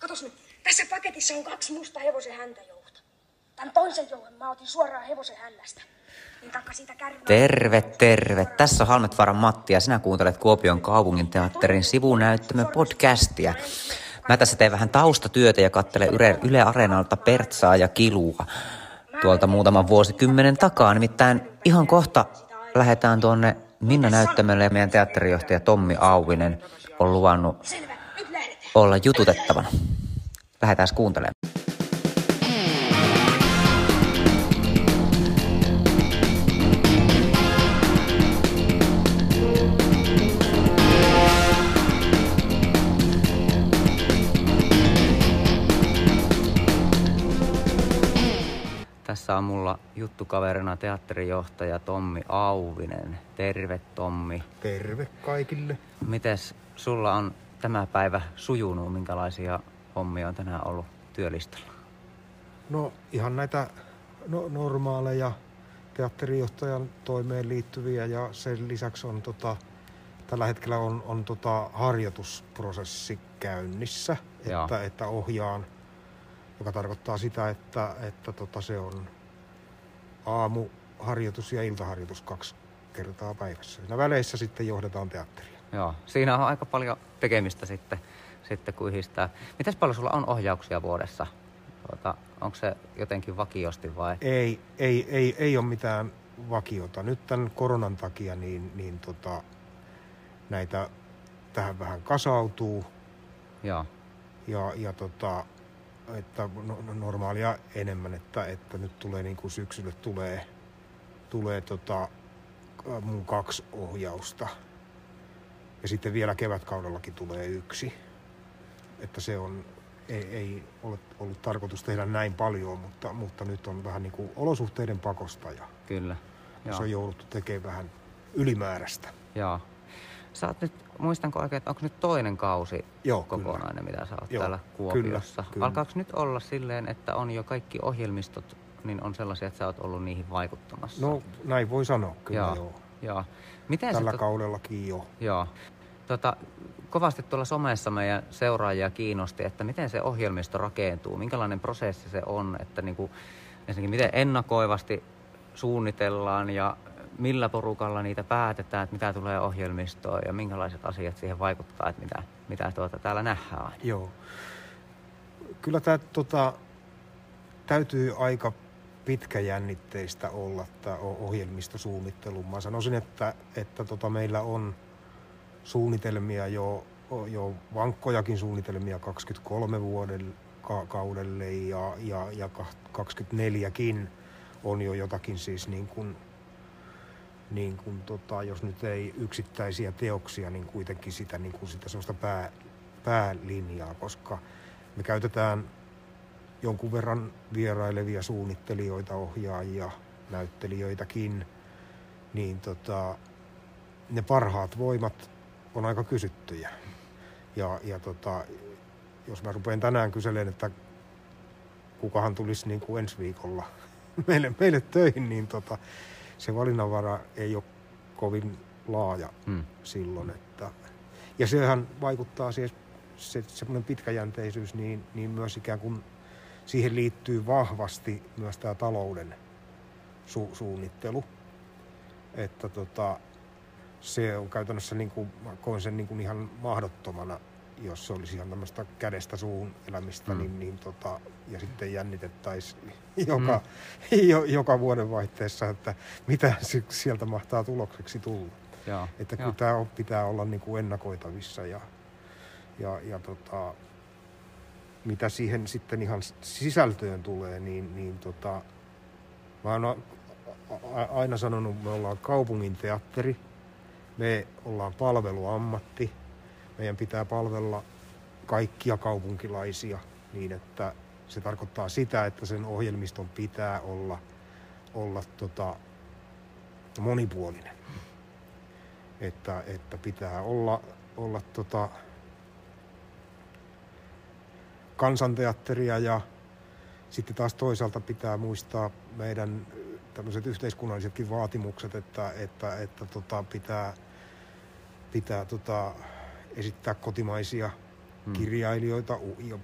Katos nyt, tässä paketissa on kaksi musta hevosen häntäjouhta. Tän toisen jouhen mä otin suoraan hevosen hännästä. Niin siitä. Terve, terve. Tässä on Halmetvaran Matti ja sinä kuuntelet Kuopion kaupunginteatterin sivunäyttämö podcastia. Mä tässä teen vähän taustatyötä ja kattelen Yle, Yle Areenalta Pertsaa ja Kilua tuolta muutaman vuosikymmenen takaa. Nimittäin ihan kohta lähdetään tuonne Minna näyttämölle ja meidän teatterijohtaja Tommi Auvinen on luvannut. Olla jututettavana. Lähdetään kuuntelemaan. Tässä on mulla juttukaverina teatterijohtaja Tommi Auvinen. Terve Tommi. Terve kaikille. Mites sulla on tämä päivä sujunut? Minkälaisia hommia on tänään ollut työlistalla? No ihan näitä no, normaaleja teatterijohtajan toimeen liittyviä ja sen lisäksi on tota, tällä hetkellä on, on tota harjoitusprosessi käynnissä, Joo. että, että ohjaan, joka tarkoittaa sitä, että, että tota, se on aamuharjoitus ja iltaharjoitus kaksi kertaa päivässä. Siinä väleissä sitten johdetaan teatteria. Joo, siinä on aika paljon tekemistä sitten, sitten kun yhdistää. Mites paljon sulla on ohjauksia vuodessa? Tuota, onko se jotenkin vakiosti vai? Ei, ei, ei, ei ole mitään vakiota. Nyt tämän koronan takia niin, niin tota, näitä tähän vähän kasautuu Joo, ja, ja tota, että no, no, normaalia enemmän, että, että nyt tulee niin kuin syksylle tulee, tulee tota, mun kaksi ohjausta. Ja sitten vielä kevätkaudellakin tulee yksi. Että se on, ei, ei ole ollut tarkoitus tehdä näin paljon, mutta, mutta nyt on vähän niin kuin olosuhteiden pakosta ja kyllä. Joo. se on jouduttu tekemään vähän ylimääräistä. Joo. Sä oot nyt, muistanko oikein, että onko nyt toinen kausi Joo, kokonainen, mitä sä oot Joo, täällä kyllä, Kuopiossa? kyllä. Alkaako nyt olla silleen, että on jo kaikki ohjelmistot, niin on sellaisia, että sä oot ollut niihin vaikuttamassa? No näin voi sanoa kyllä joo. joo. Joo. Miten Tällä se, kaudellakin jo. Joo. Tota, kovasti tuolla somessa meidän seuraajia kiinnosti, että miten se ohjelmisto rakentuu, minkälainen prosessi se on, että niin kuin, ensinnäkin miten ennakoivasti suunnitellaan ja millä porukalla niitä päätetään, että mitä tulee ohjelmistoon ja minkälaiset asiat siihen vaikuttaa, että mitä, mitä tuota täällä nähdään. Joo. Kyllä tämä tota, täytyy aika pitkäjännitteistä olla tämä ohjelmistosuunnittelu. Mä sanoisin, että, että tota, meillä on suunnitelmia jo, jo vankkojakin suunnitelmia 23 vuoden ka- kaudelle ja, ja, ja 24kin on jo jotakin siis niin kuin, niin kuin tota, jos nyt ei yksittäisiä teoksia, niin kuitenkin sitä, niin kuin sitä sellaista pää, päälinjaa, koska me käytetään jonkun verran vierailevia suunnittelijoita, ohjaajia, näyttelijöitäkin, niin tota, ne parhaat voimat on aika kysyttyjä. Ja, ja tota, jos mä rupean tänään kyselemään, että kukahan tulisi niin kuin ensi viikolla meille, meille töihin, niin tota, se valinnanvara ei ole kovin laaja Hmm. silloin. Että, ja sehän vaikuttaa siihen, se, semmoinen pitkäjänteisyys, niin, niin myös ikään kuin siihen liittyy vahvasti myös tämä talouden su, suunnittelu. Että tota, se on käytännössä, niin kuin, mä koen sen niin kuin ihan mahdottomana, jos se olisi ihan tämmöistä kädestä suun elämistä, Mm. mm. niin, niin tota, ja sitten jännitettäisiin joka, mm. jo, joka vuoden vaihteessa, että mitä sieltä mahtaa tulokseksi tulla. Joo. Että kyllä tämä pitää olla niin kuin ennakoitavissa ja, ja, ja tota, mitä siihen sitten ihan sisältöön tulee, niin, niin tota, mä oon aina sanonut, me ollaan kaupungin teatteri, me ollaan palveluammatti, meidän pitää palvella kaikkia kaupunkilaisia niin, että se tarkoittaa sitä, että sen ohjelmiston pitää olla, olla tota, monipuolinen. Että, että pitää olla, olla tota kansanteatteria ja sitten taas toisaalta pitää muistaa meidän tämmöiset yhteiskunnallisetkin vaatimukset, että, että, että tota pitää, pitää tota esittää kotimaisia hmm. kirjailijoita ja,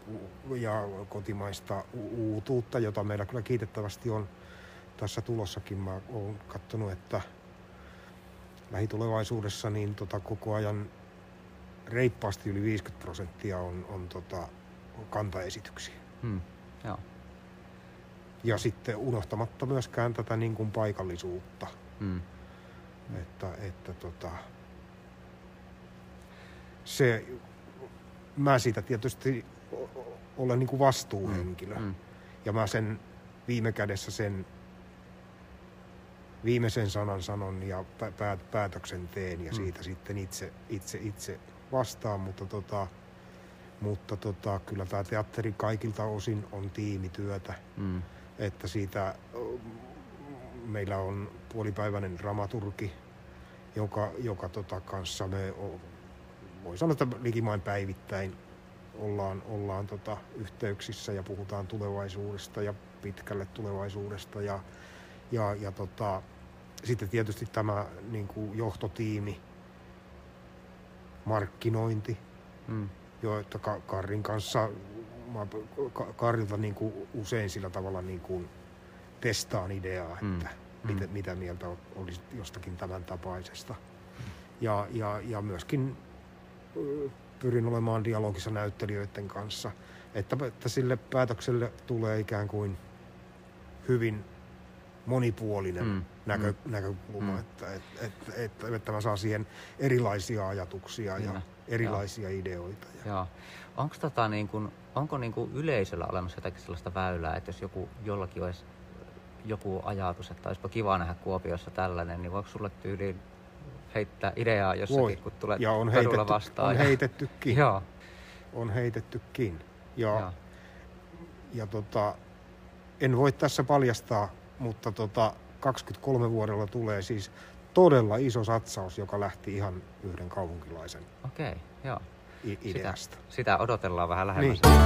ja kotimaista uutuutta, jota meillä kyllä kiitettävästi on tässä tulossakin. Mä oon katsonut, että lähitulevaisuudessa niin tota koko ajan reippaasti yli 50 prosenttia on, on tota kantaesityksiä. Hmm. Joo. Ja sitten unohtamatta myöskään tätä niin kuin paikallisuutta. Hmm. Että, että tota, se, mä siitä tietysti olen niin kuin vastuuhenkilö. Hmm. Ja mä sen viime kädessä sen viimeisen sanan sanon ja päätöksen teen ja mm. siitä sitten itse, itse, itse vastaan, mutta, tota, mutta tota, kyllä tämä teatteri kaikilta osin on tiimityötä. Mm. Että siitä meillä on puolipäiväinen dramaturgi, joka, joka tota kanssa me, voi sanoa, että likimain päivittäin ollaan, ollaan tota yhteyksissä ja puhutaan tulevaisuudesta ja pitkälle tulevaisuudesta ja, ja, ja tota, sitten tietysti tämä niin kuin johtotiimi, markkinointi, mm. Joita Karin kanssa, mä Karilta niin kuin usein sillä tavalla niin kuin testaan ideaa, mm. että mm. Mitä, mitä mieltä olisi jostakin tämän tapaisesta. Ja, ja, ja myöskin pyrin olemaan dialogissa näyttelijöiden kanssa, että, että sille päätökselle tulee ikään kuin hyvin monipuolinen mm. Näkö, mm. näkökulma, mm. että, että, että, että, että mä saan siihen erilaisia ajatuksia Kyllä. ja erilaisia Joo. ideoita. Ja... Joo. Onko, tota, niin kun, onko niin kun yleisöllä olemassa jotakin sellaista väylää, että jos joku, jollakin olisi joku ajatus, että olisipa kiva nähdä Kuopiossa tällainen, niin voiko sulle tyyliin heittää ideaa jossakin, Voi. kun tulee ja on heitetty, vastaan? On ja... heitettykin. Joo. On heitettykin. Ja, ja. ja tota, en voi tässä paljastaa mutta tota, 23 vuodella tulee siis todella iso satsaus, joka lähti ihan yhden kaupunkilaisen Okei, okay, joo. Ideasta. Sitä, sitä odotellaan vähän lähemmäs. Niin.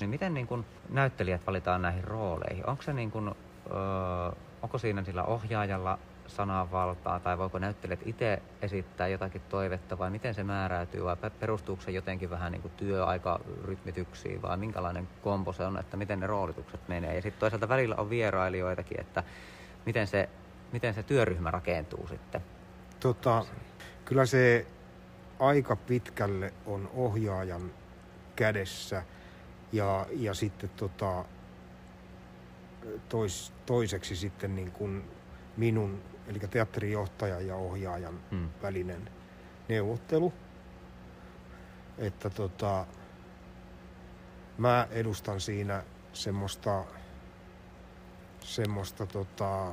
niin miten niin kun näyttelijät valitaan näihin rooleihin? Onko, se niin kun, öö, onko siinä sillä ohjaajalla sananvaltaa tai voiko näyttelijät itse esittää jotakin toivetta vai miten se määräytyy vai perustuuko se jotenkin vähän niin kuin työaikarytmityksiin vai minkälainen kompo se on, että miten ne roolitukset menee. Ja sitten toisaalta välillä on vierailijoitakin, että miten se, miten se työryhmä rakentuu sitten. Tota, kyllä se aika pitkälle on ohjaajan kädessä ja, ja sitten tota, tois, toiseksi sitten niin kuin minun eli teatterijohtajan ja ohjaajan hmm. välinen neuvottelu. Että tota, mä edustan siinä semmoista, semmoista tota,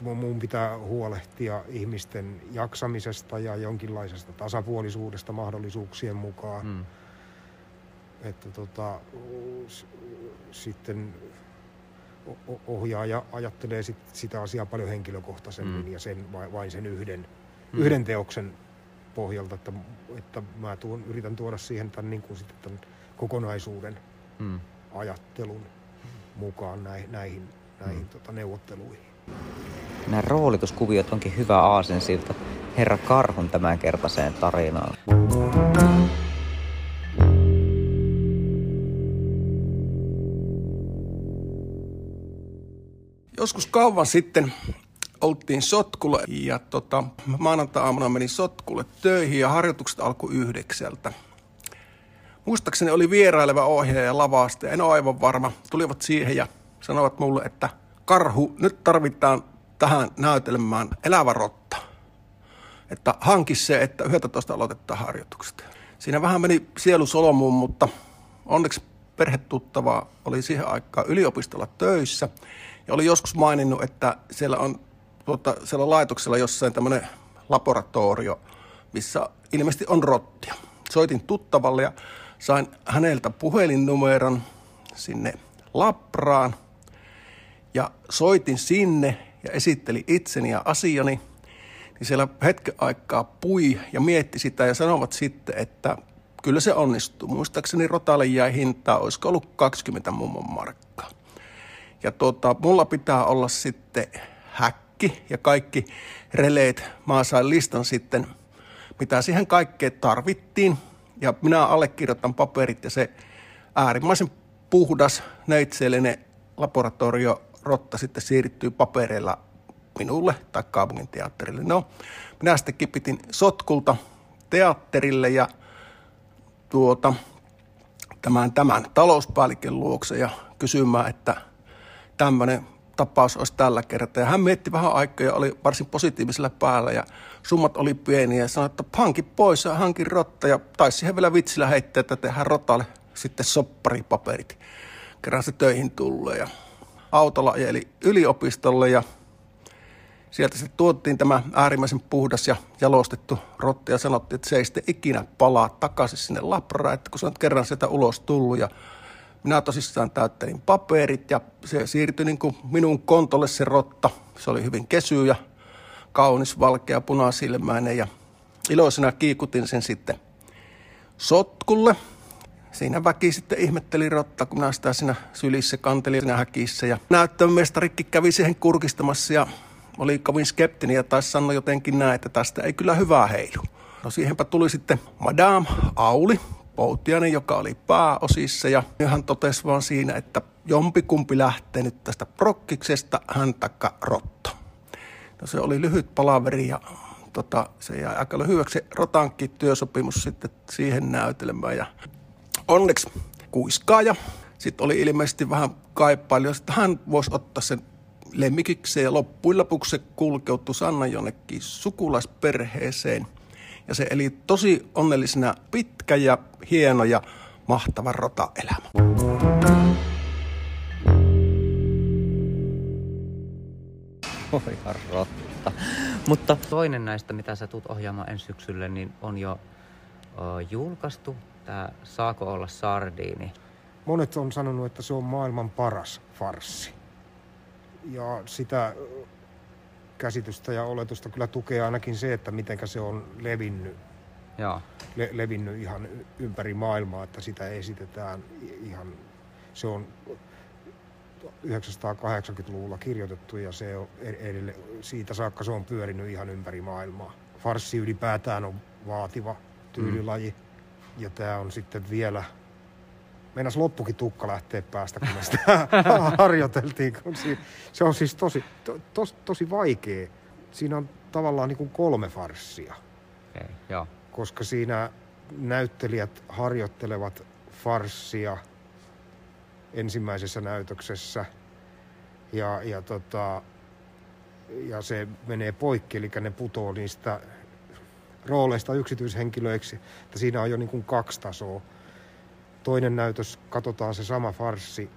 mun pitää huolehtia ihmisten jaksamisesta ja jonkinlaisesta tasapuolisuudesta mahdollisuuksien mukaan. Hmm. Että tota, sitten ohjaaja ajattelee sit, sitä asiaa paljon henkilökohtaisemmin mm. ja sen, vain sen yhden, mm. yhden teoksen pohjalta, että, että mä tuon, yritän tuoda siihen tämän, niin kuin sitten tämän kokonaisuuden mm. ajattelun mukaan näihin, näihin, näihin mm. tota, neuvotteluihin. Nämä roolituskuviot onkin hyvä aasensilta herra Karhun tämänkertaiseen tarinaan. Joskus kauan sitten oltiin sotkulla ja tota, maanantai-aamuna menin sotkulle töihin ja harjoitukset alkoi yhdeksältä. Muistaakseni oli vieraileva ohjaaja lavasta en ole aivan varma. Tulivat siihen ja sanoivat mulle, että Karhu, nyt tarvitaan tähän näytelmään elävä rotta. Että hanki se, että 11 aloitetaan harjoitukset. Siinä vähän meni sielu solmuun, mutta onneksi perhetuttava oli siihen aikaan yliopistolla töissä – ja oli joskus maininnut, että siellä on tuota, siellä laitoksella jossain tämmöinen laboratorio, missä ilmeisesti on rottia. Soitin tuttavalle ja sain häneltä puhelinnumeron sinne Lapraan. Ja soitin sinne ja esitteli itseni ja asiani. Niin siellä hetken aikaa pui ja mietti sitä ja sanovat sitten, että kyllä se onnistuu. Muistaakseni rotalle jäi hintaa, olisiko ollut 20 mummon markkaa. Ja tuota, mulla pitää olla sitten häkki ja kaikki releet. Mä sain listan sitten, mitä siihen kaikkeen tarvittiin. Ja minä allekirjoitan paperit ja se äärimmäisen puhdas, neitseellinen laboratoriorotta sitten siirtyy papereilla minulle tai kaupungin teatterille. No, minä sitten kipitin sotkulta teatterille ja tuota, tämän, tämän talouspäällikön luokse ja kysymään, että tämmöinen tapaus olisi tällä kertaa. Ja hän mietti vähän aikaa ja oli varsin positiivisella päällä ja summat oli pieniä ja sanoi, että hanki pois ja hankin rotta ja taisi siihen vielä vitsillä heittää, että tehdään rotalle sitten sopparipaperit. Kerran se töihin tulee ja autolla eli yliopistolle ja sieltä sitten tuottiin tämä äärimmäisen puhdas ja jalostettu rotti ja sanottiin, että se ei sitten ikinä palaa takaisin sinne labraan, että kun se on kerran sieltä ulos tullut ja minä tosissaan täyttelin paperit ja se siirtyi niin kuin minun kontolle se rotta. Se oli hyvin kesy ja kaunis, valkea, punasilmäinen ja iloisena kiikutin sen sitten sotkulle. Siinä väki sitten ihmetteli rotta, kun minä sitä siinä sylissä kantelin siinä häkissä. Ja näyttömestarikin kävi siihen kurkistamassa ja oli kovin skeptinen ja taisi sanoa jotenkin näin, että tästä ei kyllä hyvää heilu. No siihenpä tuli sitten Madame Auli, Poutiainen, joka oli pääosissa ja hän totesi vaan siinä, että jompikumpi lähtee nyt tästä prokkiksesta, hän takka rotto. No se oli lyhyt palaveri ja tota, se jäi aika lyhyeksi rotankki työsopimus sitten siihen näytelmään ja onneksi kuiskaaja. Sitten oli ilmeisesti vähän kaipailija, että hän voisi ottaa sen lemmikikseen ja loppujen lopuksi se kulkeutui Sanna jonnekin sukulaisperheeseen. Ja se eli tosi onnellisena pitkä ja hieno ja mahtava rota-elämä. Oi rotta. Mutta toinen näistä, mitä sä tuut ohjaamaan ensi syksylle, niin on jo o, julkaistu. Tämä Saako olla sardiini? Monet on sanonut, että se on maailman paras farssi. Ja sitä käsitystä ja oletusta kyllä tukee ainakin se, että miten se on levinnyt, Joo. le, levinnyt ihan ympäri maailmaa, että sitä esitetään ihan, se on 980-luvulla kirjoitettu ja se on edelle, siitä saakka se on pyörinyt ihan ympäri maailmaa. Farssi ylipäätään on vaativa tyylilaji mm. ja tämä on sitten vielä Meinas loppukin tukka lähteä päästä, kun me sitä harjoiteltiin. Kun si- se on siis tosi, to, tos, tosi vaikea. Siinä on tavallaan niin kuin kolme farssia, Okay, joo. koska siinä näyttelijät harjoittelevat farssia ensimmäisessä näytöksessä ja, ja, tota, ja se menee poikki, eli ne putoo niistä rooleista yksityishenkilöiksi. Että siinä on jo niin kuin kaksi tasoa toinen näytös katsotaan se sama farssi,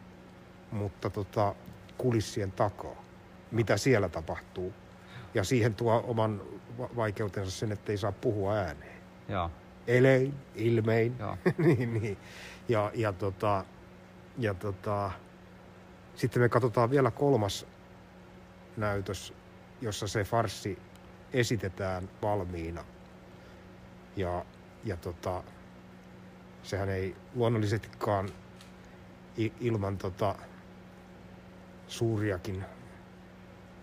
mutta tota, kulissien takaa, mitä siellä tapahtuu. Ja siihen tuo oman vaikeutensa sen, että ei saa puhua ääneen. Joo. Elein, ilmein. Joo. niin, niin. Ja, ja, tota, ja tota, sitten me katsotaan vielä kolmas näytös, jossa se farssi esitetään valmiina. Ja, ja tota, sehän ei luonnollisestikaan ilman tota suuriakin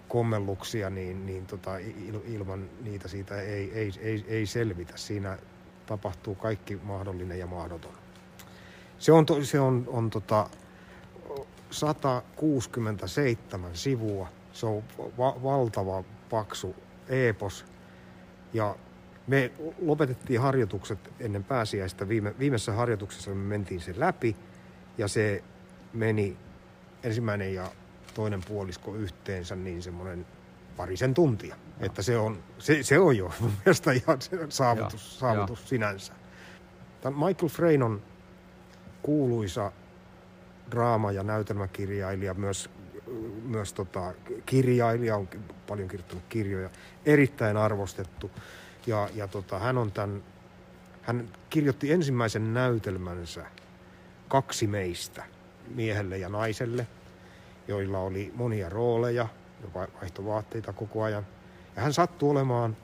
kommelluksia, niin, niin tota, il, ilman niitä siitä ei, ei, ei, ei selvitä. Siinä tapahtuu kaikki mahdollinen ja mahdoton. Se on, to, se on, on tota 167 sivua. Se on va- valtava paksu epos. Ja me lopetettiin harjoitukset ennen pääsiäistä. Viime, viimeisessä harjoituksessa me mentiin se läpi ja se meni ensimmäinen ja toinen puolisko yhteensä niin semmoinen parisen tuntia. Joo. Että se on, se, se on jo mun mielestä ihan saavutus, Joo. saavutus Joo. sinänsä. Tämän Michael Freinon kuuluisa draama- ja näytelmäkirjailija, myös, myös tota, kirjailija, on paljon kirjoittanut kirjoja, erittäin arvostettu. Ja, ja tota, hän on tämän, hän kirjoitti ensimmäisen näytelmänsä kaksi meistä, miehelle ja naiselle, joilla oli monia rooleja ja vaihtovaatteita koko ajan. Ja hän sattui olemaan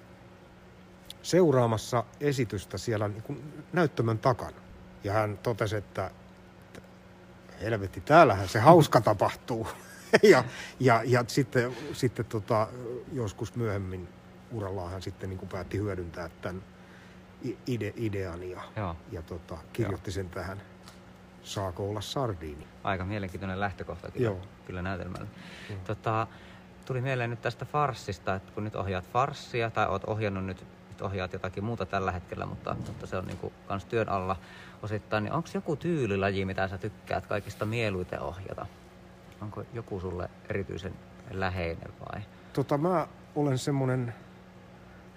seuraamassa esitystä siellä niin kuin näyttämön takana. Ja hän totesi, että helvetti, täällähän se hauska tapahtuu. ja, ja, ja sitten, sitten tota, joskus myöhemmin urallaan hän sitten niin kuin päätti hyödyntää tämän ide, idean ja, Joo. ja tota, kirjoitti sen tähän Saako olla sardiini? Aika mielenkiintoinen lähtökohta kyllä, Joo. kyllä näytelmällä. Tota, tuli mieleen nyt tästä farssista, että kun nyt ohjaat farssia tai oot ohjannut nyt, nyt ohjaat jotakin muuta tällä hetkellä, mutta, mutta se on niinku kans työn alla osittain, niin onko joku tyylilaji, mitä sä tykkäät kaikista mieluiten ohjata? Onko joku sulle erityisen läheinen vai? Tota, mä olen semmoinen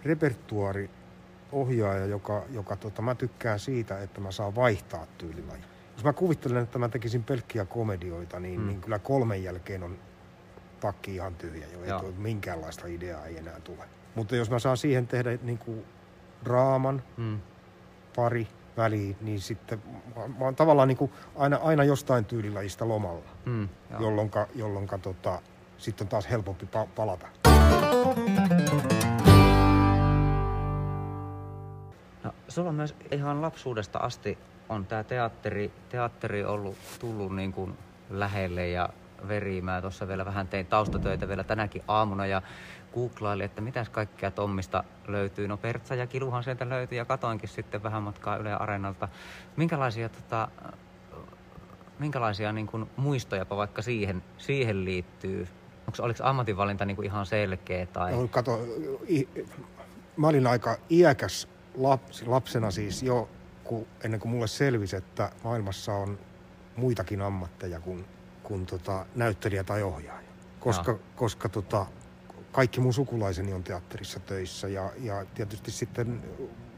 repertuaari ohjaaja, joka, joka tota, mä tykkään siitä, että mä saan vaihtaa tyylilajia. Jos mä kuvittelen, että mä tekisin pelkkiä komedioita, niin, Mm. mm. niin kyllä kolmen jälkeen on takki ihan tyhjä jo. Joo. Ei minkäänlaista ideaa ei enää tule. Mutta jos mä saan siihen tehdä niin kuin draaman, Mm. pari väliin, niin sitten mä, mä oon tavallaan niin kuin aina, aina jostain tyylilajista lomalla, Mm, jolloinka tota, sitten on taas helpompi pa- palata. No, sulla on myös ihan lapsuudesta asti on tämä teatteri, teatteri ollut tullut niin kuin lähelle ja veri. Mä tuossa vielä vähän tein taustatöitä vielä tänäkin aamuna ja googlailin, että mitäs kaikkea Tommista löytyy. No Pertsa ja Kiluhan sieltä löytyi ja katoinkin sitten vähän matkaa Yle Areenalta. Minkälaisia, tota, minkälaisia niin kuin muistoja vaikka siihen, siihen liittyy? Onko, oliko ammatinvalinta niin kuin ihan selkeä tai... No, kato, i, mä olin aika iäkäs lapsi, lapsena siis jo, kun, ennen kuin mulle selvisi, että maailmassa on muitakin ammatteja kuin, kuin tota, näyttelijä tai ohjaaja. Koska, Joo. koska tota, kaikki mun sukulaiseni on teatterissa töissä ja, ja tietysti sitten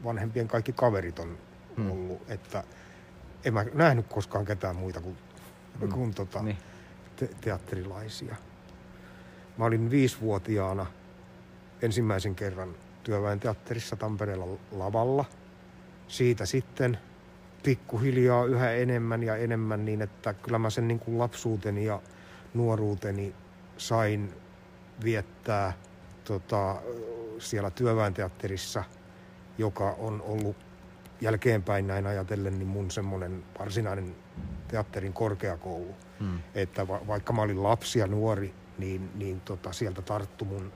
vanhempien kaikki kaverit on Hmm. ollut, että en mä nähnyt koskaan ketään muita kuin, Hmm. kuin tota, Niin. te- teatterilaisia. Mä olin viisivuotiaana ensimmäisen kerran työväen teatterissa Tampereella lavalla. Siitä sitten pikkuhiljaa yhä enemmän ja enemmän niin, että kyllä mä sen niin kuin lapsuuteni ja nuoruuteni sain viettää tota, siellä työväen teatterissa, joka on ollut jälkeenpäin näin ajatellen niin mun semmoinen varsinainen teatterin korkeakoulu Mm. että va- vaikka mä olin lapsi ja nuori, niin, niin tota, sieltä tarttu mun,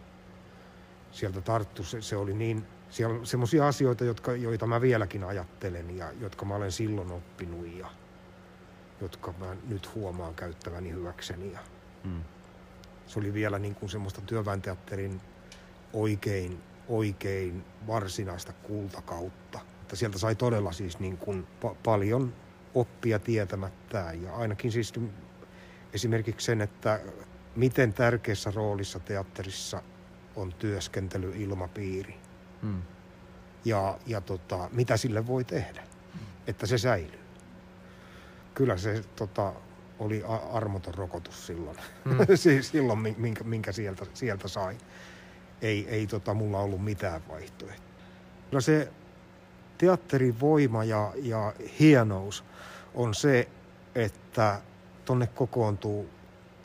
sieltä tarttu, se, se oli niin, siellä on semmoisia asioita, jotka, joita mä vieläkin ajattelen ja jotka mä olen silloin oppinut ja jotka mä nyt huomaan käyttäväni hyväkseni. Ja Mm. se oli vielä niin kuin semmoista työväenteatterin oikein, oikein varsinaista kultakautta. Että sieltä sai todella siis niin kuin pa- paljon oppia tietämättään ja ainakin siis esimerkiksi sen, että miten tärkeässä roolissa teatterissa on työskentelyilmapiiri Mm. ja, ja tota, mitä sille voi tehdä, että se säilyy. Kyllä se tota, oli armoton rokotus silloin, Mm. siis silloin mi- minkä, minkä sieltä, sieltä sai. Ei, ei tota, mulla ollut mitään vaihtoehtoa. Kyllä se teatterin voima ja, ja hienous on se, että tonne kokoontuu,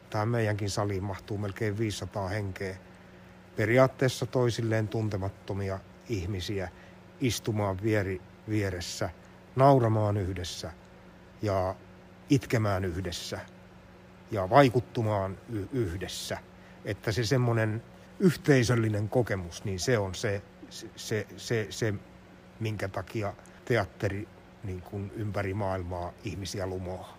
tähän meidänkin saliin mahtuu melkein 500 henkeä, periaatteessa toisilleen tuntemattomia ihmisiä istumaan vieri vieressä, nauramaan yhdessä ja itkemään yhdessä ja vaikuttumaan y- yhdessä. Että se semmoinen yhteisöllinen kokemus, niin se on se, se, se, se, se minkä takia teatteri niin kuin ympäri maailmaa ihmisiä lumoaa.